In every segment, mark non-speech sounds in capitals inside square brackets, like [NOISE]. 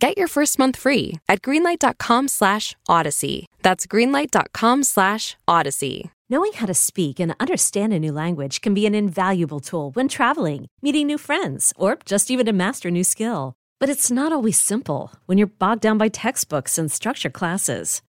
Get your first month free at greenlight.com slash odyssey. That's greenlight.com slash odyssey. Knowing how to speak and understand a new language can be an invaluable tool when traveling, meeting new friends, or just even to master a new skill. But it's not always simple when you're bogged down by textbooks and structure classes.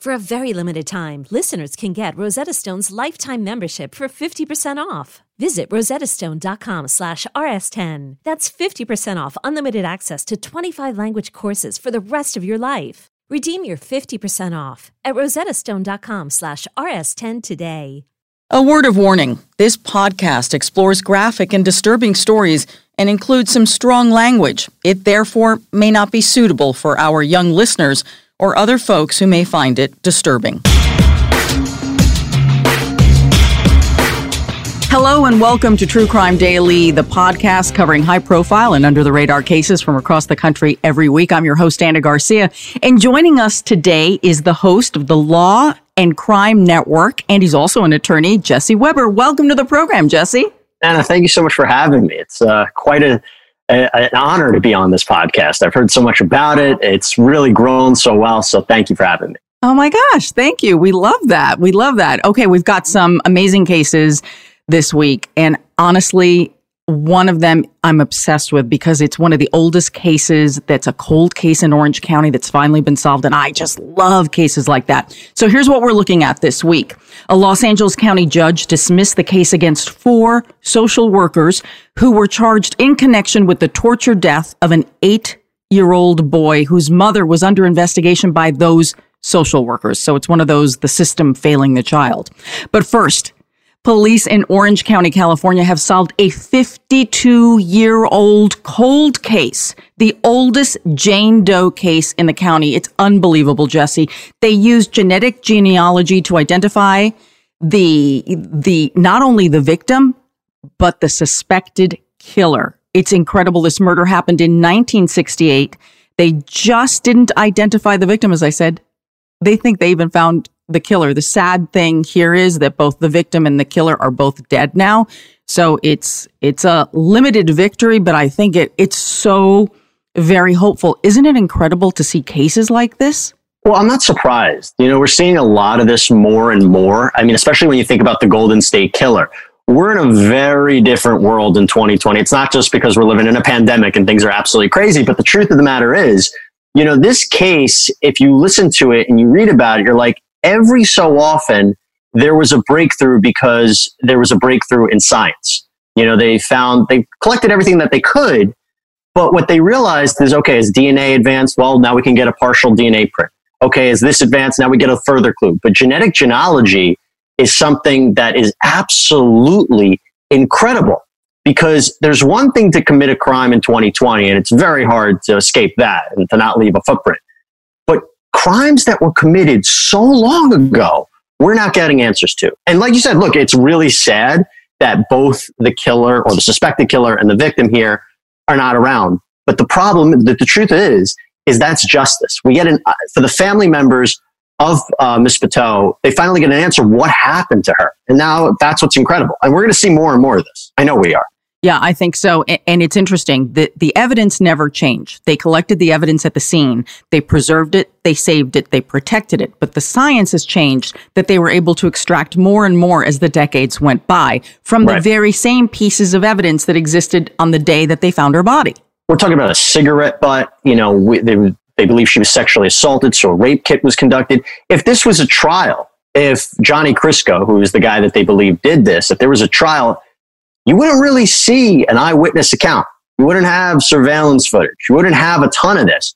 For a very limited time, listeners can get Rosetta Stone's lifetime membership for 50% off. Visit rosettastone.com slash rs10. That's 50% off unlimited access to 25 language courses for the rest of your life. Redeem your 50% off at rosettastone.com slash rs10 today. A word of warning. This podcast explores graphic and disturbing stories and includes some strong language. It therefore may not be suitable for our young listeners or other folks who may find it disturbing. Hello and welcome to True Crime Daily, the podcast covering high profile and under the radar cases from across the country every week. I'm your host, Ana Garcia. And joining us today is the host of the Law and Crime Network, and he's also an attorney, Jesse Weber. Welcome to the program, Jesse. Ana, thank you so much for having me. It's uh, quite a, an honor to be on this podcast. I've heard so much about it. It's really grown so well. So thank you for having me. Oh my gosh, thank you. We love that. We love that. Okay, we've got some amazing cases this week, and honestly, one of them I'm obsessed with because it's one of the oldest cases that's a cold case in Orange County that's finally been solved. And I just love cases like that. So here's what we're looking at this week. A Los Angeles County judge dismissed the case against four social workers who were charged in connection with the tortured death of an eight year old boy whose mother was under investigation by those social workers. So it's one of those, the system failing the child. But first, Police in Orange County, California have solved a 52 year old cold case, the oldest Jane Doe case in the county. It's unbelievable, Jesse. They used genetic genealogy to identify the, the, not only the victim, but the suspected killer. It's incredible. This murder happened in 1968. They just didn't identify the victim, as I said. They think they even found the killer. The sad thing here is that both the victim and the killer are both dead now. So it's it's a limited victory, but I think it it's so very hopeful. Isn't it incredible to see cases like this? Well, I'm not surprised. You know, we're seeing a lot of this more and more. I mean, especially when you think about the Golden State Killer. We're in a very different world in 2020. It's not just because we're living in a pandemic and things are absolutely crazy, but the truth of the matter is, you know, this case, if you listen to it and you read about it, you're like, every so often there was a breakthrough because there was a breakthrough in science. You know, they found, they collected everything that they could, but what they realized is okay, is DNA advanced, well, now we can get a partial DNA print. Okay, is this advanced, now we get a further clue. But genetic genealogy is something that is absolutely incredible because there's one thing to commit a crime in 2020, and it's very hard to escape that and to not leave a footprint crimes that were committed so long ago, we're not getting answers to. And like you said, look, it's really sad that both the killer or the suspected killer and the victim here are not around. But the problem, the, the truth is, is that's justice. We get an, uh, for the family members of uh, Miss Piteau, they finally get an answer what happened to her. And now that's what's incredible. And we're going to see more and more of this. I know we are. Yeah, I think so. And it's interesting. The, the evidence never changed. They collected the evidence at the scene. They preserved it. They saved it. They protected it. But the science has changed that they were able to extract more and more as the decades went by from right. the very same pieces of evidence that existed on the day that they found her body. We're talking about a cigarette butt. You know, we, they, they believe she was sexually assaulted. So a rape kit was conducted. If this was a trial, if Johnny Chrisco, who is the guy that they believe did this, if there was a trial, you wouldn't really see an eyewitness account. You wouldn't have surveillance footage. You wouldn't have a ton of this.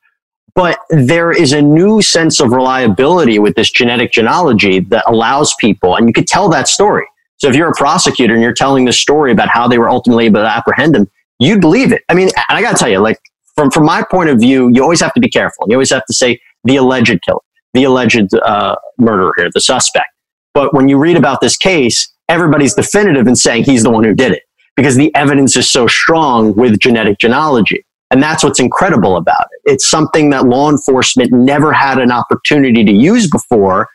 But there is a new sense of reliability with this genetic genealogy that allows people, and you could tell that story. So if you're a prosecutor and you're telling the story about how they were ultimately able to apprehend him, you'd believe it. I mean, and I got to tell you, like from from my point of view, you always have to be careful. You always have to say the alleged killer, the alleged uh, murderer here, the suspect. But when you read about this case, everybody's definitive in saying he's the one who did it because the evidence is so strong with genetic genealogy. And that's what's incredible about it. It's something that law enforcement never had an opportunity to use before.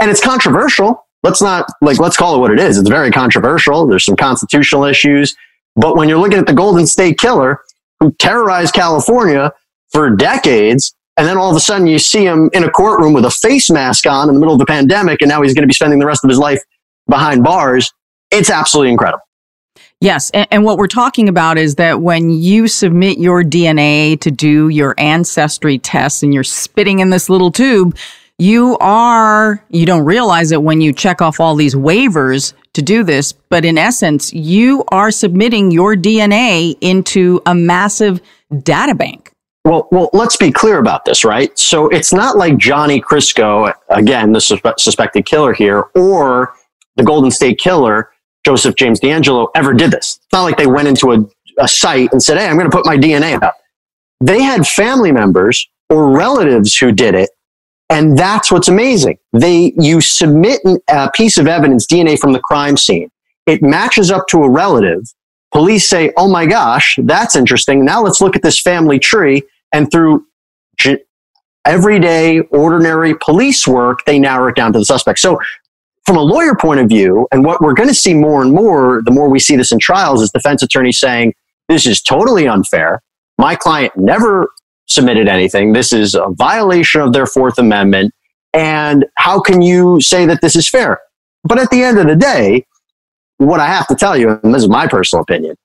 And it's controversial. Let's not like, let's call it what it is. It's very controversial. There's some constitutional issues. But when you're looking at the Golden State Killer who terrorized California for decades, and then all of a sudden you see him in a courtroom with a face mask on in the middle of the pandemic, and now he's going to be spending the rest of his life behind bars. It's absolutely incredible. Yes. And, and, what we're talking about is that when you submit your DNA to do your ancestry tests and you're spitting in this little tube, you are, you don't realize it when you check off all these waivers to do this, but in essence, you are submitting your DNA into a massive data bank. Well, well, let's be clear about this, right? So it's not like Johnny Chrisco, again, the suspe- suspected killer here, or the Golden State Killer Joseph James DeAngelo ever did this. It's not like they went into a, a site and said, Hey, I'm going to put my DNA up. They had family members or relatives who did it. And that's what's amazing. They, you submit a piece of evidence, DNA from the crime scene. It matches up to a relative. Police say, Oh my gosh, that's interesting. Now let's look at this family tree. And through everyday, ordinary police work, they narrow it down to the suspect. So from a lawyer point of view, and what we're going to see more and more, the more we see this in trials, is defense attorneys saying, this is totally unfair. My client never submitted anything. This is a violation of their Fourth Amendment. And how can you say that this is fair? But at the end of the day, what I have to tell you, and this is my personal opinion,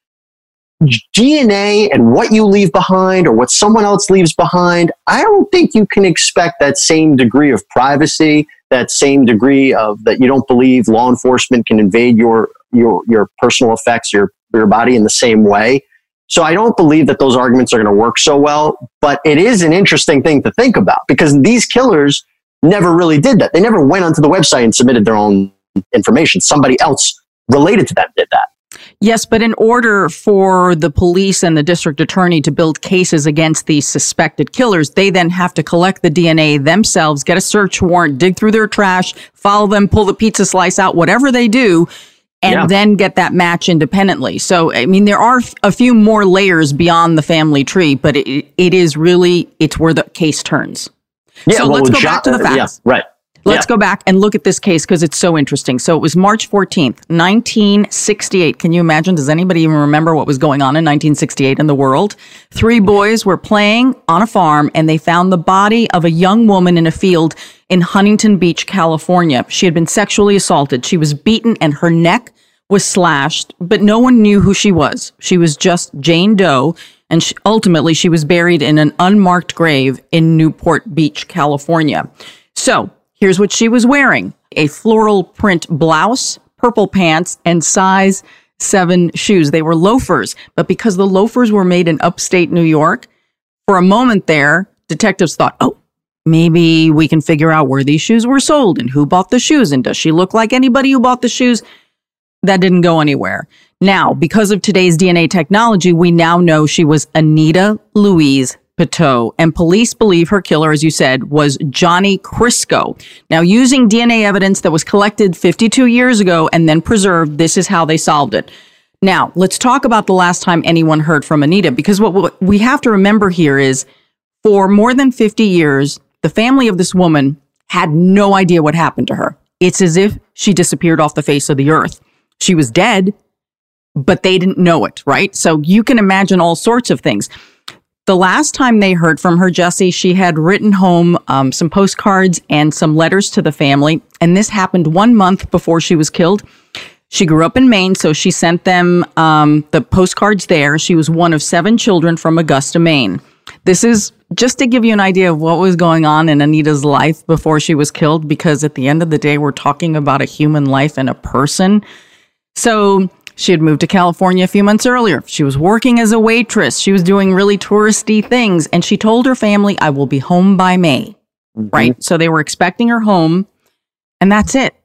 DNA and what you leave behind or what someone else leaves behind, I don't think you can expect that same degree of privacy, that same degree of that you don't believe law enforcement can invade your your your personal effects, your your body in the same way. So I don't believe that those arguments are going to work so well, but it is an interesting thing to think about because these killers never really did that. They never went onto the website and submitted their own information. Somebody else related to them did that. Yes, but in order for the police and the district attorney to build cases against these suspected killers, they then have to collect the DNA themselves, get a search warrant, dig through their trash, follow them, pull the pizza slice out, whatever they do, and yeah. then get that match independently. So, I mean, there are a few more layers beyond the family tree, but it, it is really, it's where the case turns. Yeah, so well, let's go back to the uh, facts. Yeah, right. Let's yeah. go back and look at this case because it's so interesting. So it was March 14th, 1968. Can you imagine? Does anybody even remember what was going on in 1968 in the world? Three boys were playing on a farm and they found the body of a young woman in a field in Huntington Beach, California. She had been sexually assaulted. She was beaten and her neck was slashed, but no one knew who she was. She was just Jane Doe. And she, ultimately, she was buried in an unmarked grave in Newport Beach, California. So Here's what she was wearing a floral print blouse, purple pants, and size seven shoes. They were loafers, but because the loafers were made in upstate New York, for a moment there, detectives thought, oh, maybe we can figure out where these shoes were sold and who bought the shoes and does she look like anybody who bought the shoes? That didn't go anywhere. Now, because of today's DNA technology, we now know she was Anita Louise Piteau, and police believe her killer, as you said, was Johnny Chrisco. Now, using DNA evidence that was collected 52 years ago and then preserved, this is how they solved it. Now, let's talk about the last time anyone heard from Anita, because what we have to remember here is for more than 50 years, the family of this woman had no idea what happened to her. It's as if she disappeared off the face of the earth. She was dead, but they didn't know it, right? So you can imagine all sorts of things. The last time they heard from her, Jesse, she had written home um, some postcards and some letters to the family. And this happened one month before she was killed. She grew up in Maine, so she sent them um, the postcards there. She was one of seven children from Augusta, Maine. This is just to give you an idea of what was going on in Anita's life before she was killed, because at the end of the day, we're talking about a human life and a person. So She had moved to California a few months earlier. She was working as a waitress. She was doing really touristy things. And she told her family, I will be home by May. Mm-hmm. Right. So they were expecting her home. And that's it.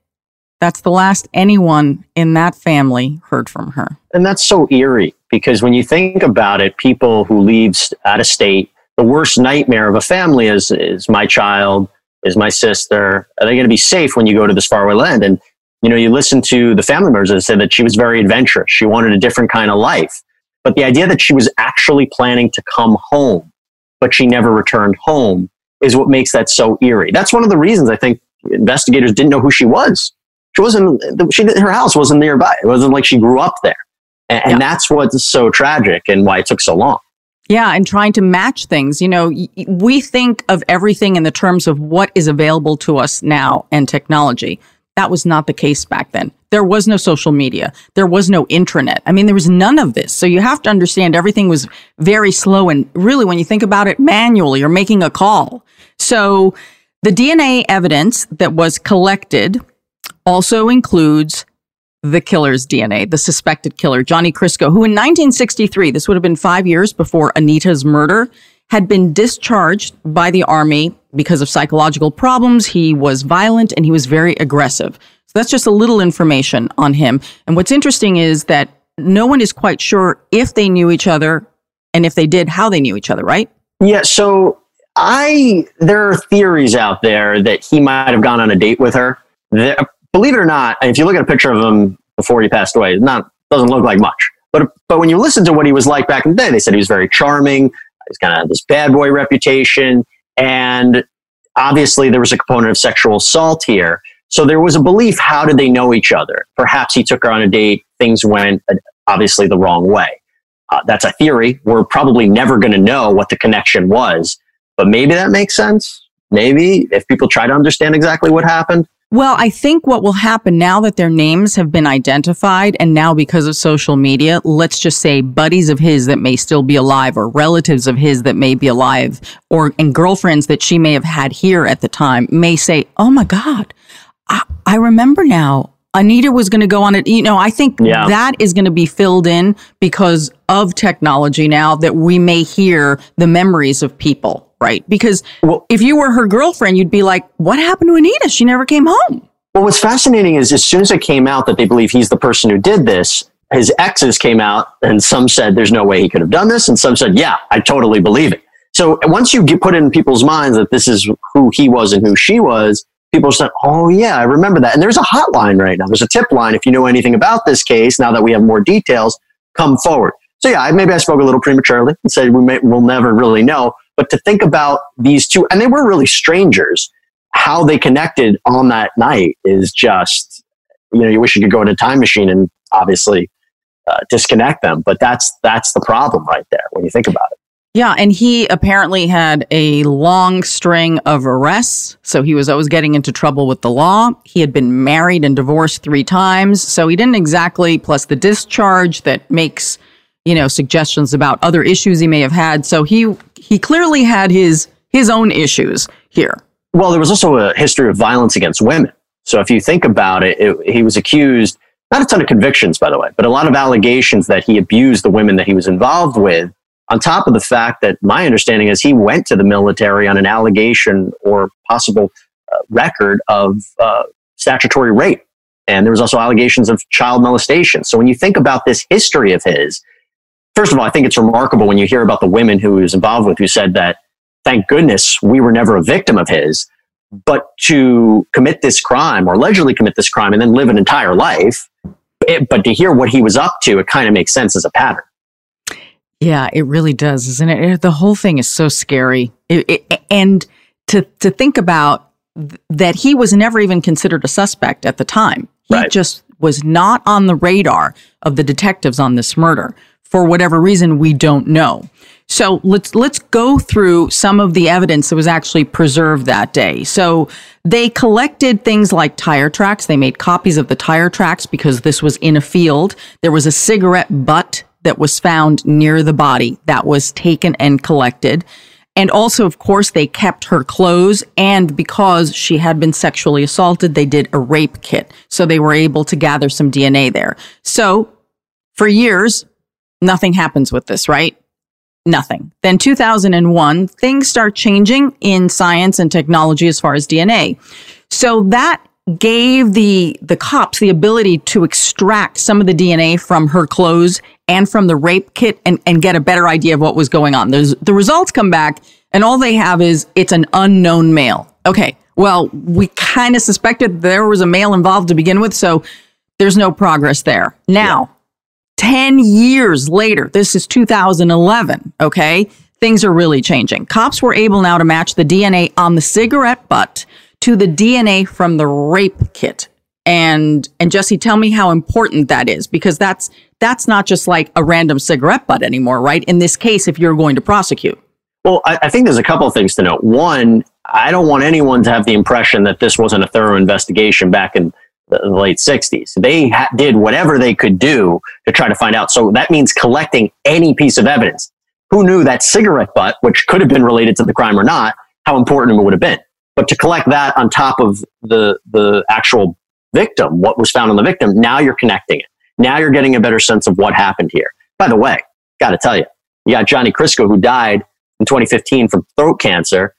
That's the last anyone in that family heard from her. And that's so eerie because when you think about it, people who leave out of state, the worst nightmare of a family is is my child, is my sister. Are they going to be safe when you go to this faraway land? And you know, you listen to the family members that said that she was very adventurous. She wanted a different kind of life. But the idea that she was actually planning to come home, but she never returned home, is what makes that so eerie. That's one of the reasons I think investigators didn't know who she was. She wasn't. She her house wasn't nearby. It wasn't like she grew up there, and, yeah. and that's what's so tragic and why it took so long. Yeah, and trying to match things. You know, we think of everything in the terms of what is available to us now and technology. That was not the case back then. There was no social media. There was no intranet. I mean, there was none of this. So you have to understand everything was very slow and really, when you think about it manually or making a call. So the DNA evidence that was collected also includes the killer's DNA, the suspected killer, Johnny Chrisco, who in 1963, this would have been five years before Anita's murder, had been discharged by the army because of psychological problems. He was violent and he was very aggressive. So that's just a little information on him. And what's interesting is that no one is quite sure if they knew each other and if they did, how they knew each other, right? Yeah. So I, there are theories out there that he might have gone on a date with her. believe it or not, if you look at a picture of him before he passed away, not doesn't look like much. But but when you listen to what he was like back in the day, they said he was very charming. He's kind of this bad boy reputation. And obviously, there was a component of sexual assault here. So there was a belief how did they know each other? Perhaps he took her on a date, things went uh, obviously the wrong way. Uh, that's a theory. We're probably never going to know what the connection was, but maybe that makes sense. Maybe if people try to understand exactly what happened. Well, I think what will happen now that their names have been identified and now because of social media, let's just say buddies of his that may still be alive or relatives of his that may be alive or and girlfriends that she may have had here at the time may say, "Oh my god, I, I remember now. Anita was going to go on it. You know, I think yeah. that is going to be filled in because of technology now that we may hear the memories of people right? Because well, if you were her girlfriend, you'd be like, what happened to Anita? She never came home. Well, what's fascinating is as soon as it came out that they believe he's the person who did this, his exes came out and some said there's no way he could have done this. And some said, yeah, I totally believe it. So once you get put it in people's minds that this is who he was and who she was, people said, oh, yeah, I remember that. And there's a hotline right now. There's a tip line. If you know anything about this case, now that we have more details, come forward. So yeah, maybe I spoke a little prematurely and said we may, we'll never really know. But to think about these two, and they were really strangers, how they connected on that night is just, you know, you wish you could go in a time machine and obviously uh, disconnect them. But that's that's the problem right there when you think about it. Yeah, and he apparently had a long string of arrests, so he was always getting into trouble with the law. He had been married and divorced three times, so he didn't exactly, plus the discharge that makes you know, suggestions about other issues he may have had. So he he clearly had his his own issues here. Well, there was also a history of violence against women. So if you think about it, it, he was accused not a ton of convictions, by the way, but a lot of allegations that he abused the women that he was involved with. On top of the fact that my understanding is he went to the military on an allegation or possible uh, record of uh, statutory rape. And there was also allegations of child molestation. So when you think about this history of his, first of all, I think it's remarkable when you hear about the women who he was involved with who said that, thank goodness we were never a victim of his. But to commit this crime or allegedly commit this crime and then live an entire life, it, but to hear what he was up to, it kind of makes sense as a pattern. Yeah, it really does, isn't it? The whole thing is so scary. It, it, and to, to think about th- that he was never even considered a suspect at the time. He right. just was not on the radar of the detectives on this murder for whatever reason we don't know. So let's let's go through some of the evidence that was actually preserved that day. So they collected things like tire tracks. They made copies of the tire tracks because this was in a field. There was a cigarette butt that was found near the body that was taken and collected. And also, of course, they kept her clothes. And because she had been sexually assaulted, they did a rape kit. So they were able to gather some DNA there. So For years, nothing happens with this, right? Nothing. Then 2001, things start changing in science and technology as far as DNA. So that gave the the cops the ability to extract some of the DNA from her clothes and from the rape kit and, and get a better idea of what was going on. There's, the results come back and all they have is it's an unknown male. Okay. Well, we kind of suspected there was a male involved to begin with, so there's no progress there. Now. 10 years later, this is 2011, okay? Things are really changing. Cops were able now to match the DNA on the cigarette butt to the DNA from the rape kit. And and Jesse, tell me how important that is because that's that's not just like a random cigarette butt anymore, right? In this case, if you're going to prosecute. Well, I, I think there's a couple of things to note. One, I don't want anyone to have the impression that this wasn't a thorough investigation back in the late 60s. They ha- did whatever they could do to try to find out. So that means collecting any piece of evidence. Who knew that cigarette butt, which could have been related to the crime or not, how important it would have been. But to collect that on top of the, the actual victim, what was found on the victim, now you're connecting it. Now you're getting a better sense of what happened here. By the way, got to tell you, you got Johnny Chrisco who died in 2015 from throat cancer,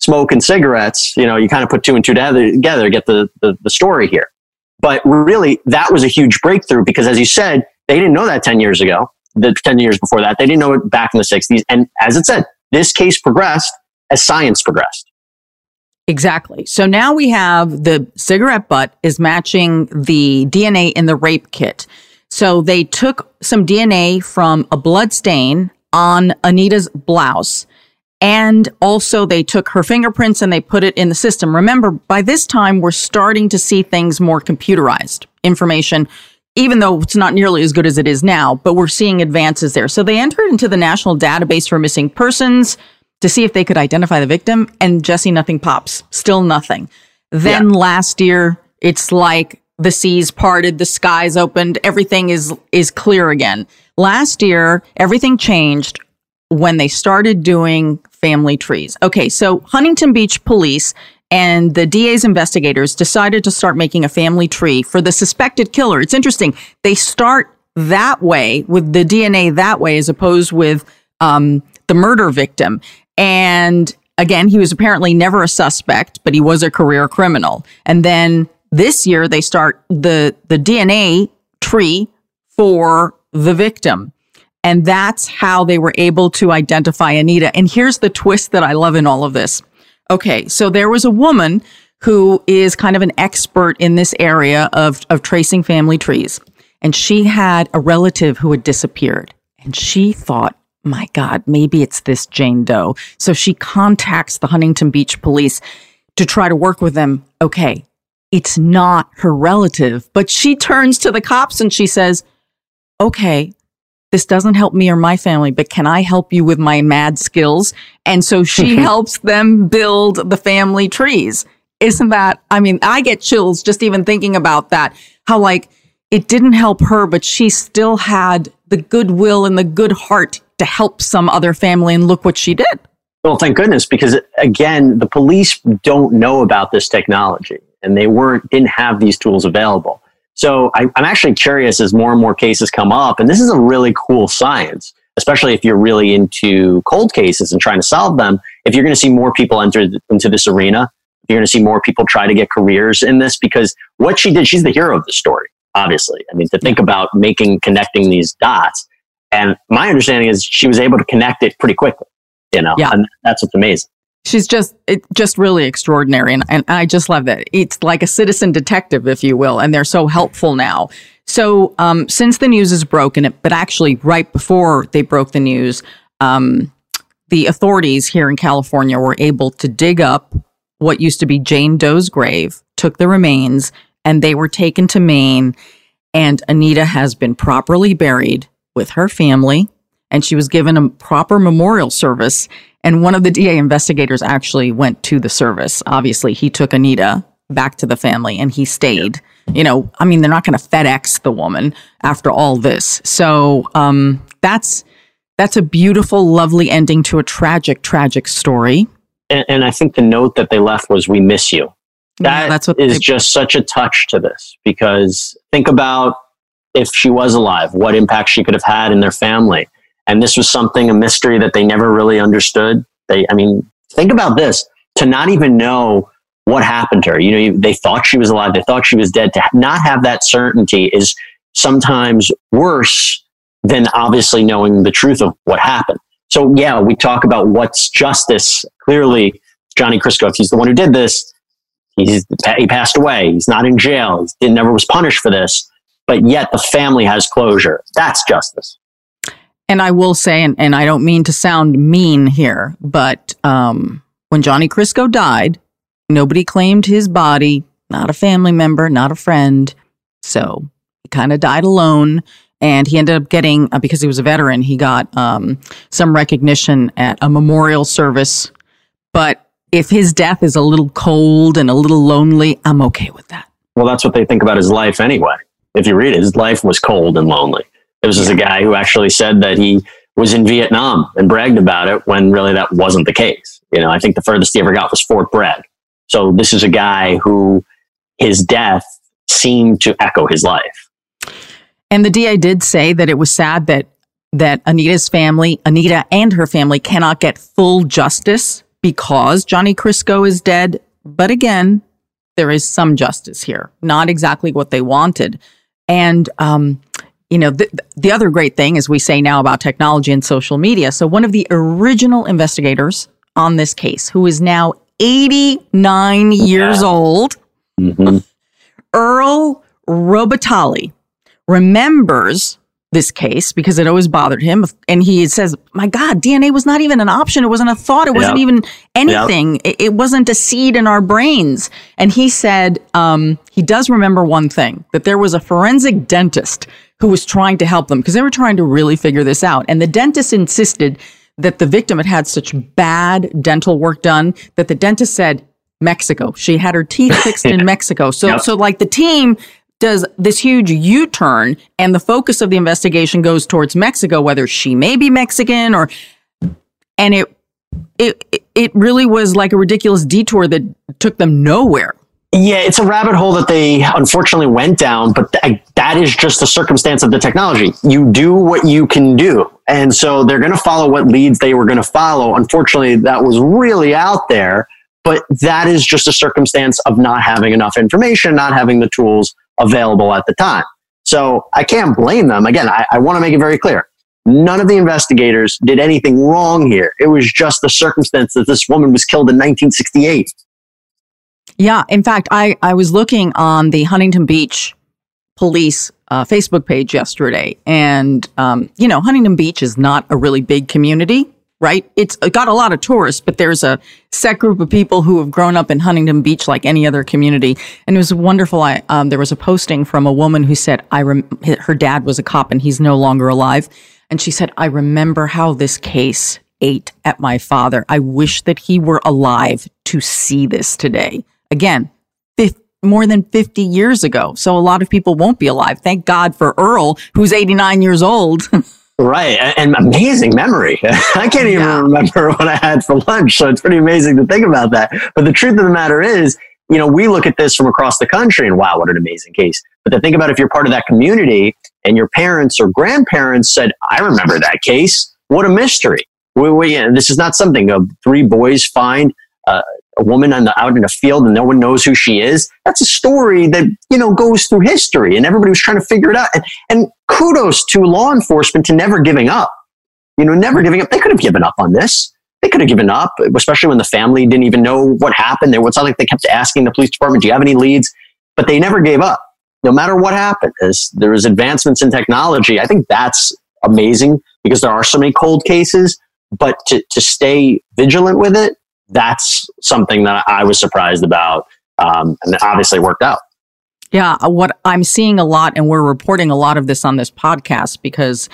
smoking cigarettes, you know, you kind of put two and two together, together to get the, the, the story here. But really, that was a huge breakthrough because, as you said, they didn't know that 10 years ago, the 10 years before that. They didn't know it back in the 60s. And as it said, this case progressed as science progressed. Exactly. So now we have the cigarette butt is matching the DNA in the rape kit. So they took some DNA from a blood stain on Anita's blouse. And also they took her fingerprints and they put it in the system. Remember, by this time, we're starting to see things more computerized information, even though it's not nearly as good as it is now, but we're seeing advances there. So they entered into the National Database for Missing Persons to see if they could identify the victim. And Jesse, nothing pops. Still nothing. Then yeah. last year, it's like the seas parted, the skies opened, everything is is clear again. Last year, everything changed when they started doing family trees. Okay, so Huntington Beach police and the DA's investigators decided to start making a family tree for the suspected killer. It's interesting. They start that way with the DNA that way as opposed with um, the murder victim. And again, he was apparently never a suspect, but he was a career criminal. And then this year they start the the DNA tree for the victim. And that's how they were able to identify Anita. And here's the twist that I love in all of this. Okay, so there was a woman who is kind of an expert in this area of, of tracing family trees. And she had a relative who had disappeared. And she thought, my God, maybe it's this Jane Doe. So she contacts the Huntington Beach police to try to work with them. Okay, it's not her relative, but she turns to the cops and she says, okay, this doesn't help me or my family, but can I help you with my mad skills? And so she [LAUGHS] helps them build the family trees. Isn't that, I mean, I get chills just even thinking about that. How like it didn't help her, but she still had the goodwill and the good heart to help some other family. And look what she did. Well, thank goodness, because again, the police don't know about this technology and they weren't, didn't have these tools available. So I, I'm actually curious as more and more cases come up, and this is a really cool science, especially if you're really into cold cases and trying to solve them. If you're going to see more people enter into this arena, you're going to see more people try to get careers in this because what she did, she's the hero of the story, obviously. I mean, to think about making, connecting these dots. And my understanding is she was able to connect it pretty quickly, you know, yeah. and that's what's amazing she's just it, just really extraordinary and, and i just love that. It's like a citizen detective if you will and they're so helpful now. So um, since the news is broken it but actually right before they broke the news um, the authorities here in california were able to dig up what used to be jane doe's grave took the remains and they were taken to maine and anita has been properly buried with her family and she was given a proper memorial service and one of the DA investigators actually went to the service. Obviously, he took Anita back to the family and he stayed. You know, I mean, they're not going to FedEx the woman after all this. So um, that's that's a beautiful, lovely ending to a tragic, tragic story. And, and I think the note that they left was, "We miss you." That yeah, that's what is just such a touch to this because think about if she was alive, what impact she could have had in their family. And this was something, a mystery that they never really understood. They, I mean, think about this to not even know what happened to her. You know, they thought she was alive, they thought she was dead. To not have that certainty is sometimes worse than obviously knowing the truth of what happened. So, yeah, we talk about what's justice. Clearly, Johnny Chrisco, if he's the one who did this, he's, he passed away. He's not in jail. He never was punished for this. But yet the family has closure. That's justice. And I will say, and, and I don't mean to sound mean here, but um, when Johnny Chrisco died, nobody claimed his body, not a family member, not a friend. So he kind of died alone. And he ended up getting, uh, because he was a veteran, he got um, some recognition at a memorial service. But if his death is a little cold and a little lonely, I'm okay with that. Well, that's what they think about his life anyway. If you read it, his life was cold and lonely. It was just a guy who actually said that he was in Vietnam and bragged about it when really that wasn't the case. You know, I think the furthest he ever got was Fort Bragg. So this is a guy who his death seemed to echo his life. And the DA did say that it was sad that that Anita's family, Anita and her family cannot get full justice because Johnny Chrisco is dead. But again, there is some justice here, not exactly what they wanted. And um, you know, the, the other great thing, as we say now about technology and social media. So, one of the original investigators on this case, who is now 89 years old, mm-hmm. [LAUGHS] Earl Robitaille, remembers this case because it always bothered him. And he says, My God, DNA was not even an option. It wasn't a thought. It wasn't even anything. It, it, wasn't a seed in our brains. And he said, um, he does remember one thing that there was a forensic dentist who was trying to help them because they were trying to really figure this out. And the dentist insisted that the victim had had such bad dental work done that the dentist said, Mexico. She had her teeth [LAUGHS] fixed in Mexico. So, yep. so like the team does this huge U turn and the focus of the investigation goes towards Mexico, whether she may be Mexican or, and it, it, it really was like a ridiculous detour that took them nowhere. Yeah, it's a rabbit hole that they unfortunately went down, but th- that is just the circumstance of the technology. You do what you can do. And so they're going to follow what leads they were going to follow. Unfortunately, that was really out there, but that is just a circumstance of not having enough information, not having the tools available at the time. So I can't blame them. Again, I, I want to make it very clear. None of the investigators did anything wrong here. It was just the circumstance that this woman was killed in 1968. Yeah. In fact, I, I was looking on the Huntington Beach police uh, Facebook page yesterday, and, um, you know, Huntington Beach is not a really big community, right? It's got a lot of tourists, but there's a set group of people who have grown up in Huntington Beach like any other community. And it was wonderful. I, um, there was a posting from a woman who said, I rem- her dad was a cop and he's no longer alive. And she said, I remember how this case ate at my father. I wish that he were alive to see this today. Again, more than 50 years ago. So a lot of people won't be alive. Thank God for Earl, who's 89 years old. [LAUGHS] right. And amazing memory. [LAUGHS] I can't even yeah. remember [LAUGHS] what I had for lunch. So it's pretty amazing to think about that. But the truth of the matter is, you know, we look at this from across the country and wow, what an amazing case. But to think about if you're part of that community and your parents or grandparents said, I remember that case, what a mystery. We, we, this is not something of three boys find uh, a woman on the, out in a field and no one knows who she is. That's a story that, you know, goes through history and everybody was trying to figure it out. And, and kudos to law enforcement to never giving up. You know, never giving up. They could have given up on this. They could have given up, especially when the family didn't even know what happened. There was not like they kept asking the police department, do you have any leads? But they never gave up. No matter what happened, as there was advancements in technology, I think that's amazing because there are so many cold cases, but to, to stay vigilant with it that's something that I was surprised about. Um, and obviously worked out. Yeah. Uh, what I'm seeing a lot, and we're reporting a lot of this on this podcast because,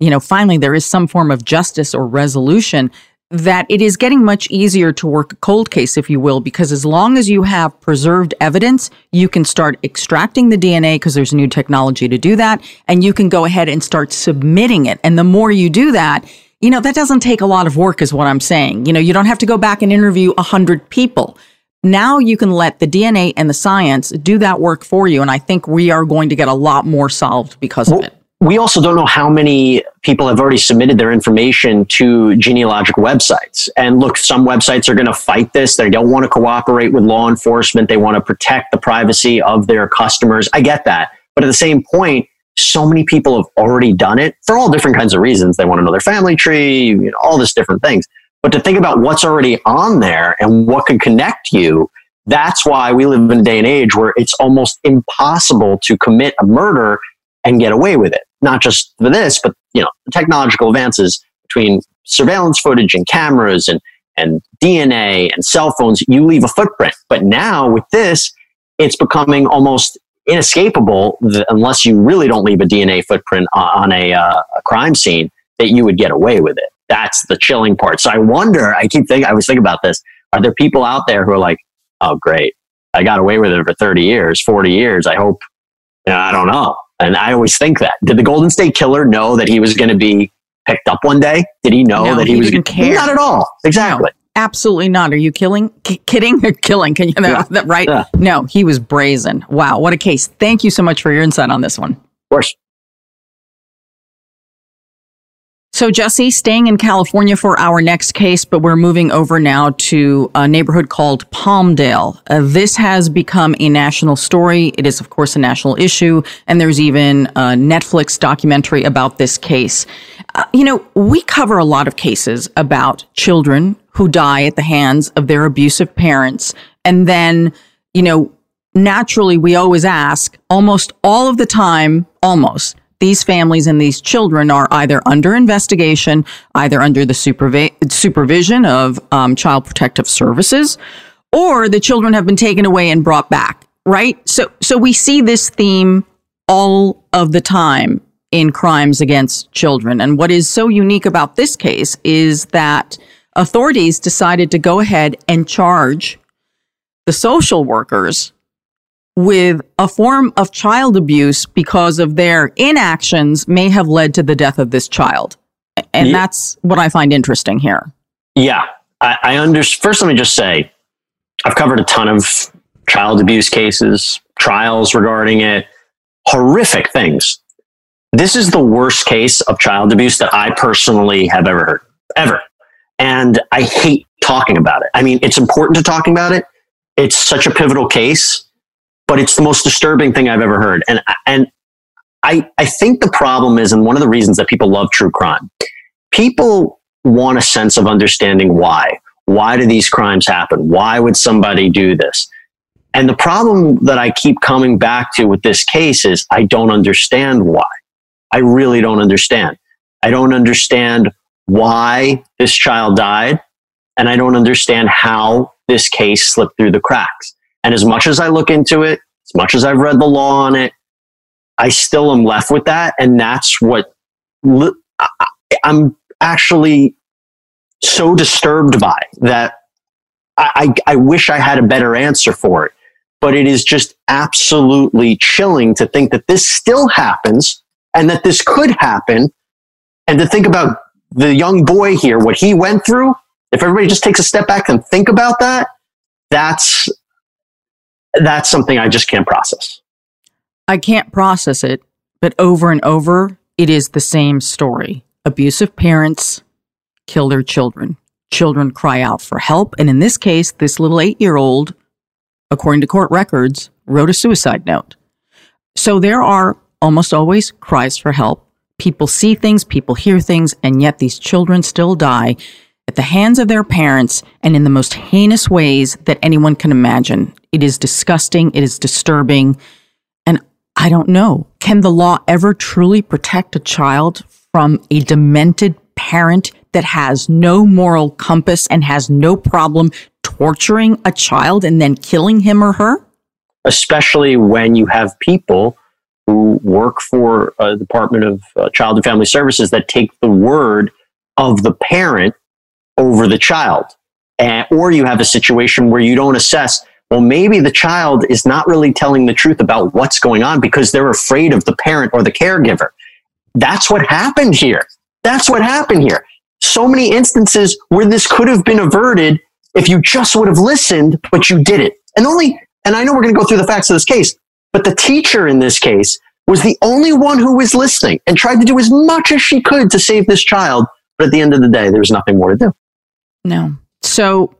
you know, finally there is some form of justice or resolution that it is getting much easier to work a cold case, if you will, because as long as you have preserved evidence, you can start extracting the DNA because there's new technology to do that. And you can go ahead and start submitting it. And the more you do that, you know, that doesn't take a lot of work, is what I'm saying. You know, you don't have to go back and interview a hundred people. now you can let the DNA and the science do that work for you. And I think we are going to get a lot more solved because well, of it. We also don't know how many people have already submitted their information to genealogic websites. And look, some websites are going to fight this. They don't want to cooperate with law enforcement. They want to protect the privacy of their customers. I get that. But at the same point, so many people have already done it for all different kinds of reasons. They want to know their family tree, you know, all this different things. But to think about what's already on there and what can connect you, that's why we live in a day and age where it's almost impossible to commit a murder and get away with it. Not just for this, but you know, technological advances between surveillance footage and cameras and and DNA and cell phones, you leave a footprint. But now with this, it's becoming almost inescapable unless you really don't leave a DNA footprint on a, uh, a crime scene that you would get away with it. That's the chilling part. So I wonder, I keep thinking, I was thinking about this. Are there people out there who are like, oh, great. I got away with it for 30 years, 40 years. I hope, you know, I don't know. And I always think that. Did the Golden State Killer know that he was going to be picked up one day? Did he know no, that he, he was going to care? Not at all. Exactly. Absolutely not. Are you killing, k- kidding, [LAUGHS] killing? Can you yeah. [LAUGHS] that right? Yeah. No, he was brazen. Wow, what a case! Thank you so much for your insight on this one. Of course. So, Jesse, staying in California for our next case, but we're moving over now to a neighborhood called Palmdale. Uh, this has become a national story. It is, of course, a national issue, and there's even a Netflix documentary about this case. Uh, you know, we cover a lot of cases about children who die at the hands of their abusive parents, and then, you know, naturally, we always ask almost all of the time, almost these families and these children are either under investigation, either under the supervi- supervision of um, Child Protective Services, or the children have been taken away and brought back. Right. So, so we see this theme all of the time in crimes against children. And what is so unique about this case is that authorities decided to go ahead and charge the social workers with a form of child abuse because of their inactions may have led to the death of this child. And yeah. that's what I find interesting here. Yeah. I, I understand. First, let me just say I've covered a ton of child abuse cases, trials regarding it, horrific things. This is the worst case of child abuse that I personally have ever heard, ever. And I hate talking about it. I mean, it's important to talking about it. It's such a pivotal case but it's the most disturbing thing I've ever heard. And, and I, I think the problem is, and one of the reasons that people love true crime, people want a sense of understanding why. Why do these crimes happen? Why would somebody do this? And the problem that I keep coming back to with this case is I don't understand why. I really don't understand. I don't understand why this child died, and I don't understand how this case slipped through the cracks. And as much as I look into it, as much as I've read the law on it, I still am left with that. And that's what I'm actually so disturbed by that I, I, I wish I had a better answer for it. But it is just absolutely chilling to think that this still happens and that this could happen. And to think about the young boy here, what he went through, if everybody just takes a step back and think about that, that's that's something I just can't process. I can't process it, but over and over, it is the same story. Abusive parents kill their children. Children cry out for help. And in this case, this little eight year old, according to court records, wrote a suicide note. So there are almost always cries for help. People see things, people hear things, and yet these children still die at the hands of their parents and in the most heinous ways that anyone can imagine. It is disgusting. It is disturbing. And I don't know. Can the law ever truly protect a child from a demented parent that has no moral compass and has no problem torturing a child and then killing him or her? Especially when you have people who work for a Department of uh, Child and Family Services that take the word of the parent over the child. And, or you have a situation where you don't assess, well, maybe the child is not really telling the truth about what's going on because they're afraid of the parent or the caregiver. That's what happened here. That's what happened here. So many instances where this could have been averted if you just would have listened, but you didn't. And only, and I know we're going to go through the facts of this case, but the teacher in this case was the only one who was listening and tried to do as much as she could to save this child. But at the end of the day, there was nothing more to do. No. So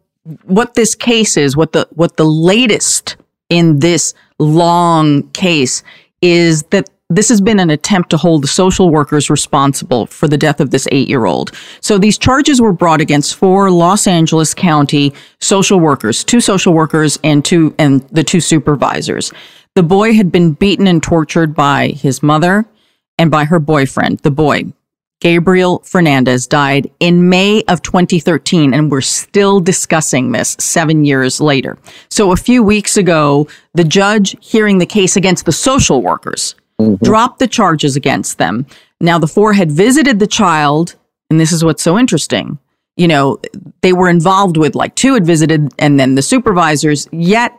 what this case is, what the what the latest in this long case is that this has been an attempt to hold the social workers responsible for the death of this eight year old. So these charges were brought against four Los Angeles County social workers, two social workers and two, and the two supervisors. The boy had been beaten and tortured by his mother and by her boyfriend. The boy, Gabriel Fernandez, died in May of 2013, and we're still discussing this seven years later. So a few weeks ago, the judge hearing the case against the social workers mm-hmm. dropped the charges against them. Now, the four had visited the child, and this is what's so interesting. You know, they were involved with like two had visited and then the supervisors, yet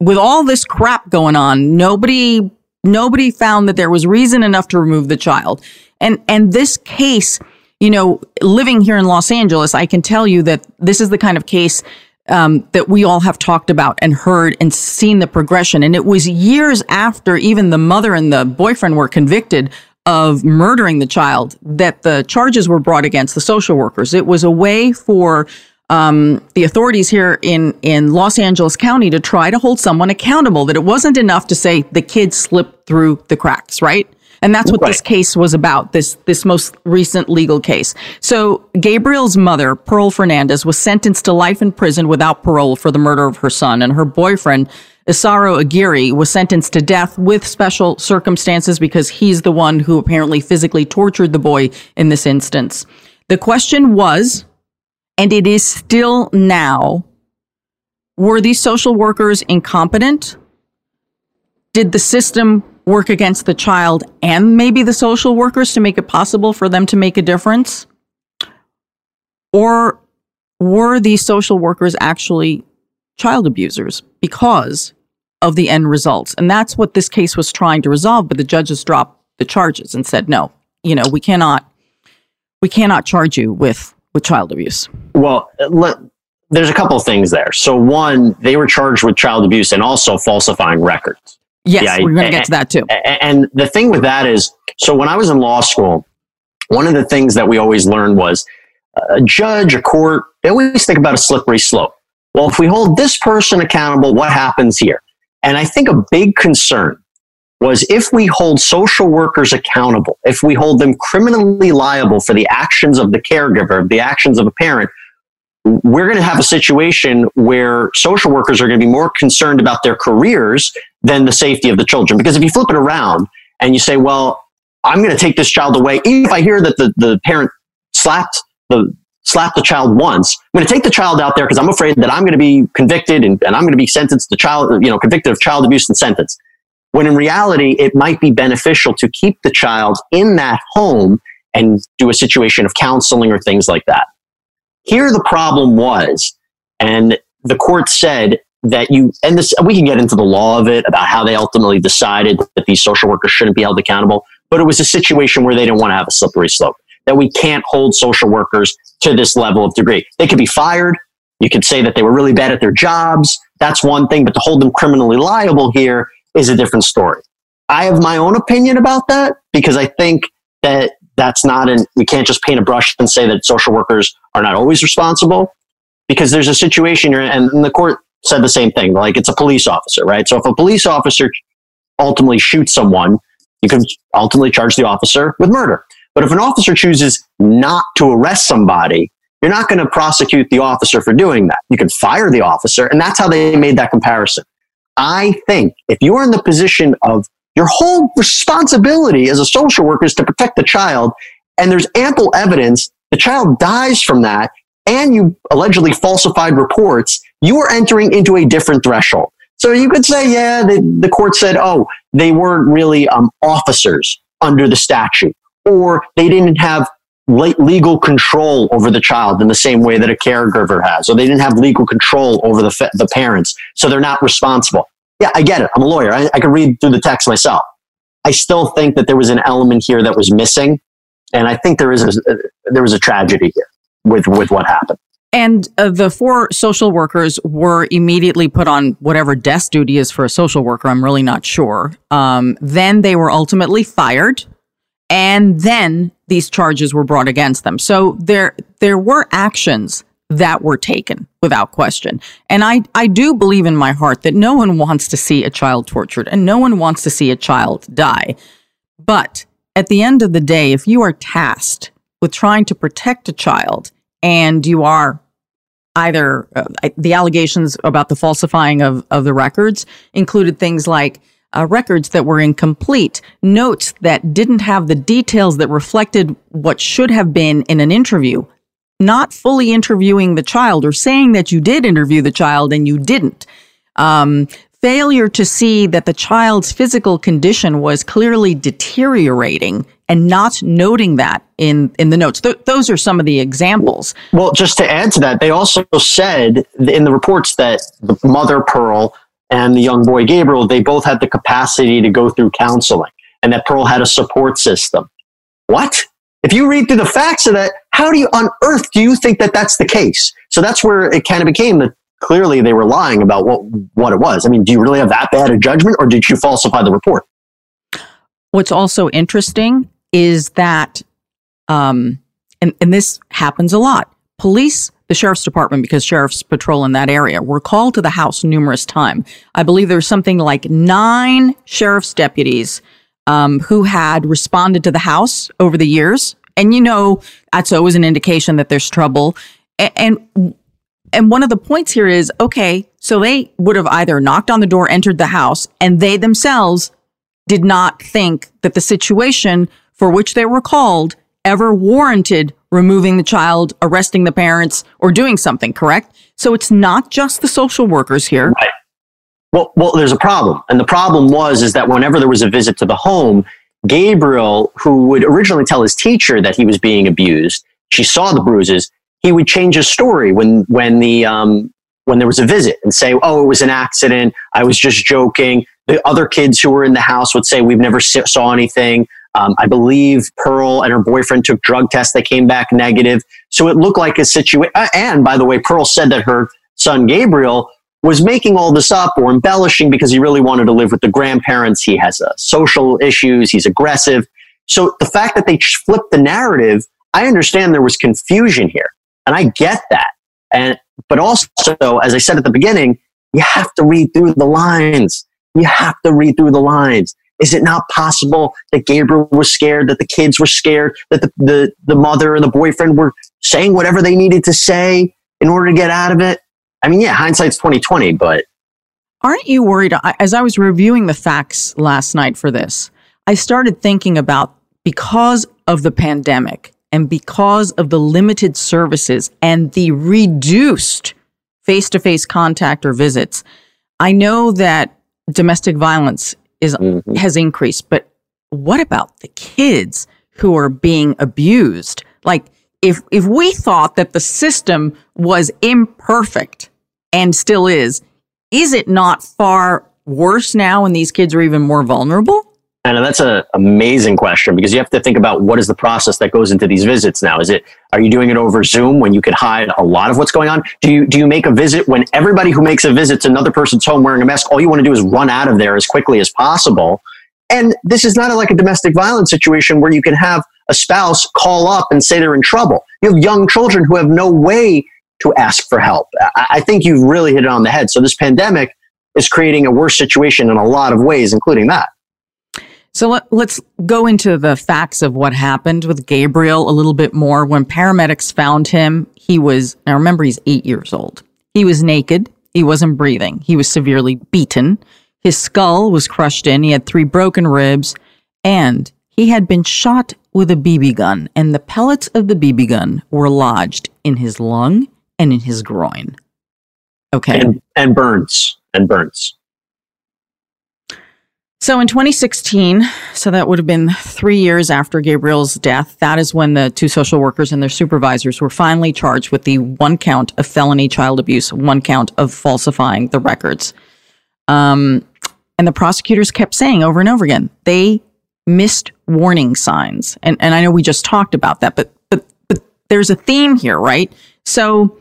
with all this crap going on, nobody nobody found that there was reason enough to remove the child. And and this case, you know, living here in Los Angeles, I can tell you that this is the kind of case um, that we all have talked about and heard and seen the progression. And it was years after even the mother and the boyfriend were convicted of murdering the child that the charges were brought against the social workers. It was a way for um, the authorities here in in Los Angeles County to try to hold someone accountable. That it wasn't enough to say the kid slipped through the cracks, right? And that's what right. this case was about, this, this most recent legal case. So Gabriel's mother, Pearl Fernandez, was sentenced to life in prison without parole for the murder of her son. And her boyfriend, Isauro Aguirre, was sentenced to death with special circumstances because he's the one who apparently physically tortured the boy in this instance. The question was, and it is still now, were these social workers incompetent? Did the system work against the child and maybe the social workers to make it possible for them to make a difference? Or were these social workers actually child abusers because of the end results? And that's what this case was trying to resolve, but the judges dropped the charges and said, no, you know, we cannot we cannot charge you with with child abuse. Well, let, there's a couple of things there. So one, they were charged with child abuse and also falsifying records. Yes, yeah, we're going to get to that too. And the thing with that is, so when I was in law school, one of the things that we always learned was uh, a judge, a court, they always think about a slippery slope. Well, if we hold this person accountable, what happens here? And I think a big concern was if we hold social workers accountable, if we hold them criminally liable for the actions of the caregiver, the actions of a parent, we're going to have a situation where social workers are going to be more concerned about their careers than the safety of the children. Because if you flip it around and you say, well, I'm going to take this child away, even if I hear that the, the parent slapped the slapped the child once, I'm going to take the child out there because I'm afraid that I'm going to be convicted and, and I'm going to be sentenced to child, you know, convicted of child abuse and sentenced. When in reality, it might be beneficial to keep the child in that home and do a situation of counseling or things like that. Here, the problem was, and the court said that you, and this, we can get into the law of it about how they ultimately decided that these social workers shouldn't be held accountable, but it was a situation where they didn't want to have a slippery slope, that we can't hold social workers to this level of degree. They could be fired. You could say that they were really bad at their jobs. That's one thing, but to hold them criminally liable here is a different story. I have my own opinion about that because I think that that's not an, we can't just paint a brush and say that social workers are not always responsible because there's a situation here and the court said the same thing. Like it's a police officer, right? So if a police officer ultimately shoots someone, you can ultimately charge the officer with murder. But if an officer chooses not to arrest somebody, you're not going to prosecute the officer for doing that. You can fire the officer. And that's how they made that comparison. I think if you are in the position of your whole responsibility as a social worker is to protect the child. And there's ample evidence the child dies from that and you allegedly falsified reports. You are entering into a different threshold. So you could say, yeah, the, the court said, oh, they weren't really um, officers under the statute, or they didn't have legal control over the child in the same way that a caregiver has, or they didn't have legal control over the, the parents, so they're not responsible yeah, I get it. I'm a lawyer. I, I can read through the text myself. I still think that there was an element here that was missing, and I think there is a, there was a tragedy here with with what happened. And uh, the four social workers were immediately put on whatever desk duty is for a social worker. I'm really not sure. Um, then they were ultimately fired, and then these charges were brought against them. So there, there were actions that were taken without question. And I, I do believe in my heart that no one wants to see a child tortured, and no one wants to see a child die. But at the end of the day, if you are tasked with trying to protect a child and you are either uh, the allegations about the falsifying of, of the records included things like uh, records that were incomplete, notes that didn't have the details that reflected what should have been in an interview, not fully interviewing the child or saying that you did interview the child and you didn't. Um, failure to see that the child's physical condition was clearly deteriorating and not noting that in in the notes. Th- those are some of the examples. Well, just to add to that, they also said in the reports that the mother Pearl and the young boy Gabriel, they both had the capacity to go through counseling and that Pearl had a support system. What? If you read through the facts of that, how do you on earth do you think that that's the case? So that's where it kind of became that clearly they were lying about what what it was. I mean, do you really have that bad a judgment, or did you falsify the report? What's also interesting is that, um, and and this happens a lot. Police, the sheriff's department, because sheriffs patrol in that area, were called to the house numerous times. I believe there's something like nine sheriff's deputies um, who had responded to the house over the years. And you know, that's always an indication that there's trouble. And, and and one of the points here is okay, so they would have either knocked on the door, entered the house, and they themselves did not think that the situation for which they were called ever warranted removing the child, arresting the parents, or doing something, correct? So it's not just the social workers here. Right. Well, well, there's a problem. And the problem was is that whenever there was a visit to the home, Gabriel, who would originally tell his teacher that he was being abused, she saw the bruises, he would change his story when when the um, when there was a visit and say, "Oh, it was an accident. I was just joking." The other kids who were in the house would say, "We've never saw anything." Um, I believe Pearl and her boyfriend took drug tests that came back negative. So it looked like a situation. Uh, and by the way, Pearl said that her son Gabriel was making all this up or embellishing because he really wanted to live with the grandparents. He has uh, social issues. He's aggressive. So the fact that they flipped the narrative, I understand there was confusion here. And I get that. And, but also, as I said at the beginning, you have to read through the lines. You have to read through the lines. Is it not possible that Gabriel was scared, that the kids were scared, that the, the, the mother and the boyfriend were saying whatever they needed to say in order to get out of it? I mean, yeah, hindsight's 2020, but. Aren't you worried? As I was reviewing the facts last night for this, I started thinking about because of the pandemic and because of the limited services and the reduced face to face contact or visits, I know that domestic violence is, mm-hmm. has increased, but what about the kids who are being abused? Like, if, if we thought that the system was imperfect and still is, is it not far worse now when these kids are even more vulnerable? And that's an amazing question because you have to think about what is the process that goes into these visits now. Is it are you doing it over Zoom when you could hide a lot of what's going on? Do you do you make a visit when everybody who makes a visit to another person's home wearing a mask, all you want to do is run out of there as quickly as possible? And this is not like a domestic violence situation where you can have a spouse call up and say they're in trouble. You have young children who have no way to ask for help. I think you've really hit it on the head. So this pandemic is creating a worse situation in a lot of ways, including that. So let, us go into the facts of what happened with Gabriel a little bit more. When paramedics found him, he was, now remember, he's eight years old. He was naked. He wasn't breathing. He was severely beaten. His skull was crushed in. He had three broken ribs and he had been shot with a BB gun and the pellets of the BB gun were lodged in his lung and in his groin. Okay. And, and burns and burns. So in 2016, so that would have been three years after Gabriel's death, that is when the two social workers and their supervisors were finally charged with the one count of felony child abuse, one count of falsifying the records. Um, and the prosecutors kept saying over and over again, they missed warning signs. And, and I know we just talked about that, but, but, but there's a theme here, right? So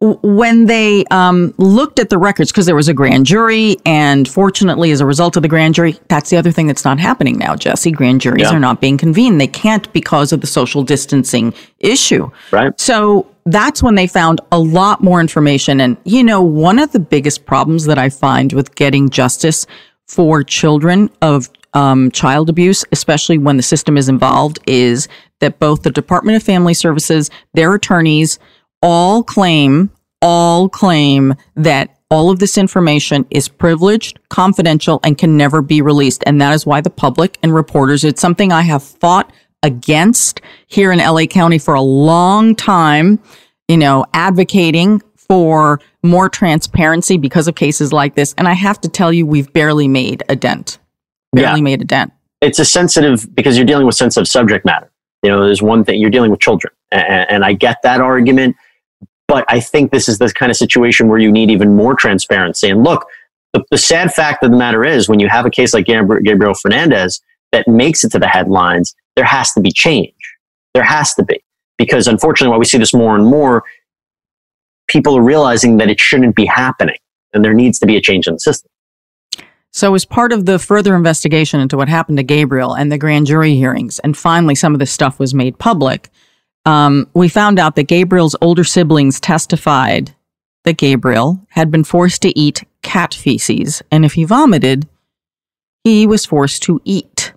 when they um, looked at the records, because there was a grand jury, and fortunately, as a result of the grand jury, that's the other thing that's not happening now, Jesse. Grand juries Yeah. are not being convened. They can't because of the social distancing issue. Right. So that's when they found a lot more information. And, you know, one of the biggest problems that I find with getting justice for children of um, child abuse, especially when the system is involved, is that both the Department of Family Services, their attorneys, all claim, all claim that all of this information is privileged, confidential, and can never be released. And that is why the public and reporters, it's something I have fought against here in LA County for a long time, you know, advocating for more transparency because of cases like this. And I have to tell you, we've barely made a dent. Barely Yeah. made a dent. it's a sensitive because you're dealing with sensitive subject matter. You know, there's one thing you're dealing with children, and, and I get that argument, but I think this is the kind of situation where you need even more transparency. And look, the, the sad fact of the matter is, when you have a case like Gabriel Fernandez that makes it to the headlines, there has to be change. There has to be because unfortunately, while we see this more and more, people are realizing that it shouldn't be happening, and there needs to be a change in the system. So, as part of the further investigation into what happened to Gabriel and the grand jury hearings, and finally some of this stuff was made public, um, we found out that Gabriel's older siblings testified that Gabriel had been forced to eat cat feces, and if he vomited, he was forced to eat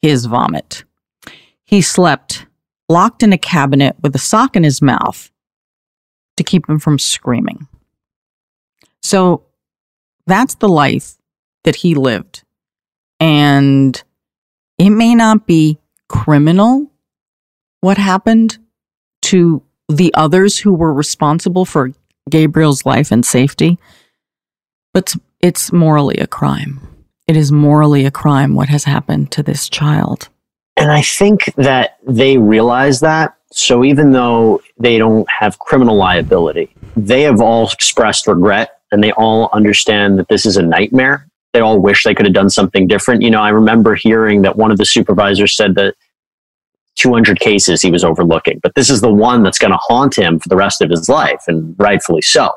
his vomit. He slept locked in a cabinet with a sock in his mouth to keep him from screaming. So that's the life that he lived. And it may not be criminal what happened to the others who were responsible for Gabriel's life and safety, but it's morally a crime. It is morally a crime what has happened to this child. And I think that they realize that. So even though they don't have criminal liability, they have all expressed regret and they all understand that this is a nightmare. They all wish they could have done something different. You know, I remember hearing that one of the supervisors said that 200 cases he was overlooking, but this is the one that's going to haunt him for the rest of his life, and rightfully so.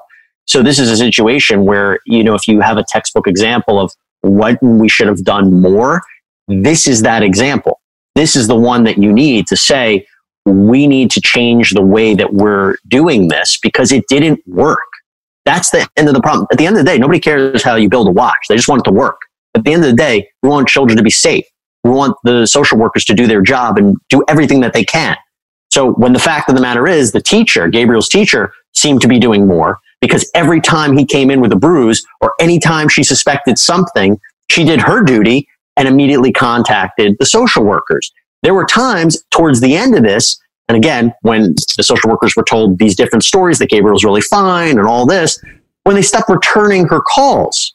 So this is a situation where, you know, if you have a textbook example of what we should have done more, this is that example. This is the one that you need to say, we need to change the way that we're doing this because it didn't work. That's the end of the problem. At the end of the day, nobody cares how you build a watch. They just want it to work. At the end of the day, we want children to be safe. We want the social workers to do their job and do everything that they can. So when the fact of the matter is the teacher, Gabriel's teacher, seemed to be doing more because every time he came in with a bruise or any time she suspected something, she did her duty and immediately contacted the social workers. There were times towards the end of this, and again, when the social workers were told these different stories that Gabriel was really fine and all this, when they stopped returning her calls.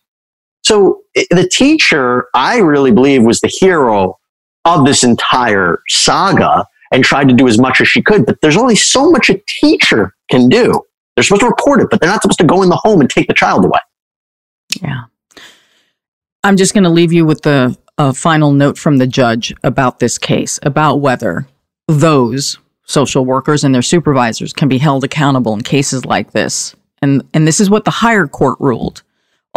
So eh, the teacher, I really believe, was the hero of this entire saga and tried to do as much as she could. But there's only so much a teacher can do. They're supposed to report it, but they're not supposed to go in the home and take the child away. Yeah. I'm just going to leave you with the a final note from the judge about this case, about whether those social workers and their supervisors can be held accountable in cases like this. And, and this is what the higher court ruled.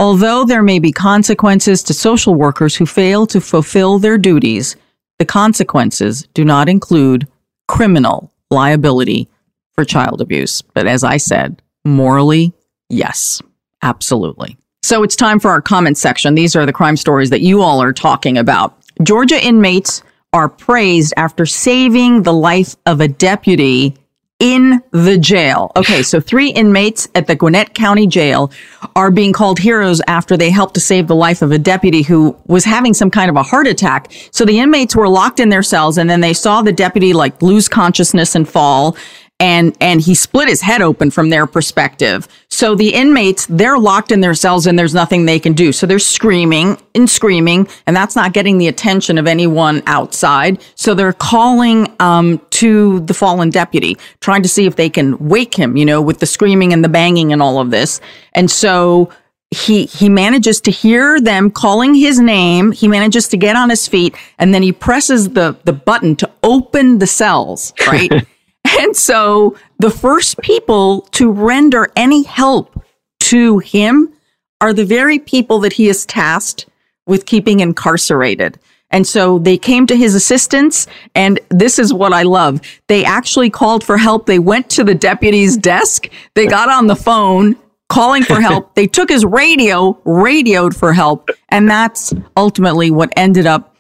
Although there may be consequences to social workers who fail to fulfill their duties, the consequences do not include criminal liability for child abuse. But as I said, morally, yes, absolutely. So it's time for our comment section. These are the crime stories that you all are talking about. Georgia inmates are praised after saving the life of a deputy in the jail. Okay, so three inmates at the Gwinnett County Jail are being called heroes after they helped to save the life of a deputy who was having some kind of a heart attack. So the inmates were locked in their cells and then they saw the deputy like lose consciousness and fall and and he split his head open from their perspective. So the inmates they're locked in their cells and there's nothing they can do. So they're screaming and screaming, and that's not getting the attention of anyone outside. So they're calling um, to the fallen deputy, trying to see if they can wake him. You know, with the screaming and the banging and all of this. And so he he manages to hear them calling his name. He manages to get on his feet, and then he presses the the button to open the cells. Right. [LAUGHS] And so the first people to render any help to him are the very people that he is tasked with keeping incarcerated. And so they came to his assistance. And this is what I love. They actually called for help. They went to the deputy's desk. They got on the phone calling for help. [LAUGHS] they took his radio, radioed for help. And that's ultimately what ended up,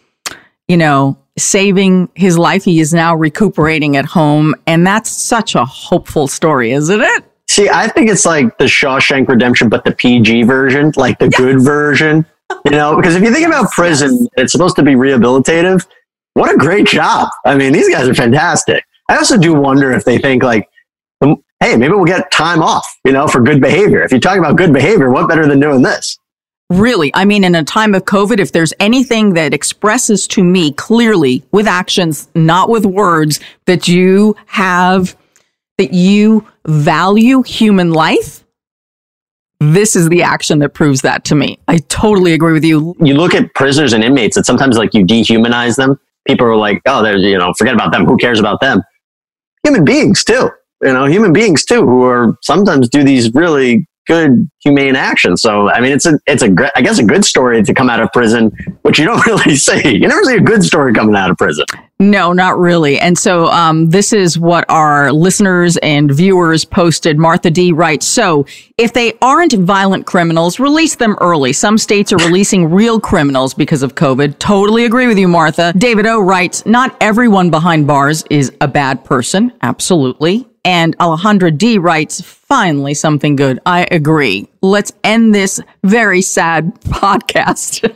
you know, saving his life. He is now recuperating at home. And that's such a hopeful story, isn't it? See, I think it's like the Shawshank Redemption, but the PG version, like the yes. good version. You know, because if you think about prison, it's supposed to be rehabilitative. What a great job. I mean, these guys are fantastic. I also do wonder if they think like, hey, maybe we'll get time off, you know, for good behavior. If you talk about good behavior, what better than doing this? Really, I mean, in a time of COVID, if there's anything that expresses to me clearly with actions, not with words, that you have, that you value human life, this is the action that proves that to me. I totally agree with you. You look at prisoners and inmates, and sometimes like you dehumanize them. People are like, oh, they're, you know, forget about them. Who cares about them? Human beings too. You know, human beings too, who are sometimes do these really good humane action. So I mean, it's a it's a I guess a good story to come out of prison, which you don't [LAUGHS] really see. You never see a good story coming out of prison. No, not really. And so um, this is what our listeners and viewers posted. Martha D writes, so if they aren't violent criminals, release them early. Some states are [LAUGHS] releasing real criminals because of COVID. Totally agree with you, Martha. David O writes, not everyone behind bars is a bad person. Absolutely. And Alejandra D writes, finally something good. I agree. Let's end this very sad [LAUGHS] podcast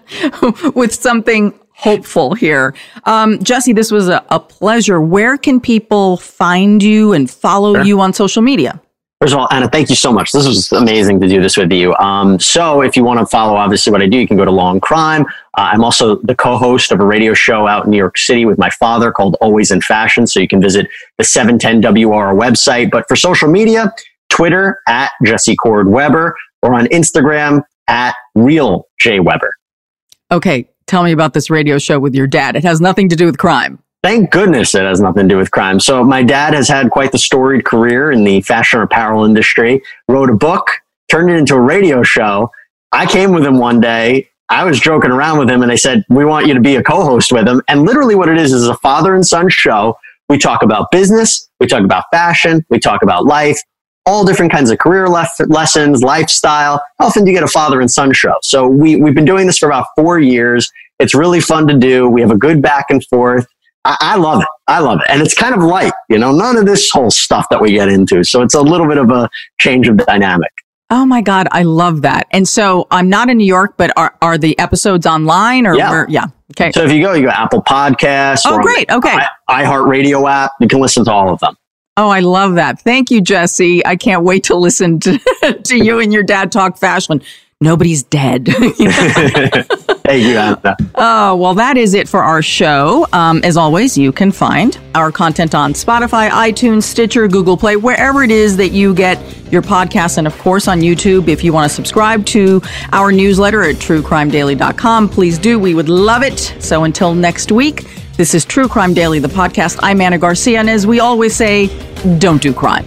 [LAUGHS] with something hopeful here. Um, Jesse, this was a, a, pleasure. Where can people find you and follow sure. you on social media? First of all, Ana, thank you so much. This was amazing to do this with you. Um, so, if you want to follow, obviously, what I do, you can go to Law&Crime. Uh, I'm also the co-host of a radio show out in New York City with my father called Always in Fashion. So you can visit the 710WOR website. But for social media, Twitter at Jesse Cord Weber or on Instagram at Real J Weber. Okay, tell me about this radio show with your dad. It has nothing to do with crime. Thank goodness it has nothing to do with crime. So my dad has had quite the storied career in the fashion apparel industry. Wrote a book, turned it into a radio show. I came with him one day I was joking around with him and I said, we want you to be a co-host with him. And literally what it is is a father and son show. We talk about business. We talk about fashion. We talk about life, all different kinds of career lessons, lifestyle. How often do you get a father and son show? So we, we've been doing this for about four years. It's really fun to do. We have a good back and forth. I, I love it. I love it. And it's kind of light, you know, none of this whole stuff that we get into. So it's a little bit of a change of dynamic. Oh my God, I love that. And so I'm not in New York, but are, are the episodes online or yeah. Where, yeah. Okay. So if you go, you go Apple Podcasts. Oh, great. Okay. I, iHeartRadio app. You can listen to all of them. Oh, I love that. Thank you, Jesse. I can't wait to listen to, [LAUGHS] to you and your dad talk fashion nobody's dead. Thank [LAUGHS] you, Ana. [LAUGHS] Oh, well, that is it for our show. Um, as always, you can find our content on Spotify, iTunes, Stitcher, Google Play, wherever it is that you get your podcasts, and of course on YouTube. If you want to subscribe to our newsletter at truecrimedaily.com, please do. We would love it. So until next week, this is True Crime Daily, the podcast. I'm Ana Garcia, and as we always say, don't do crime.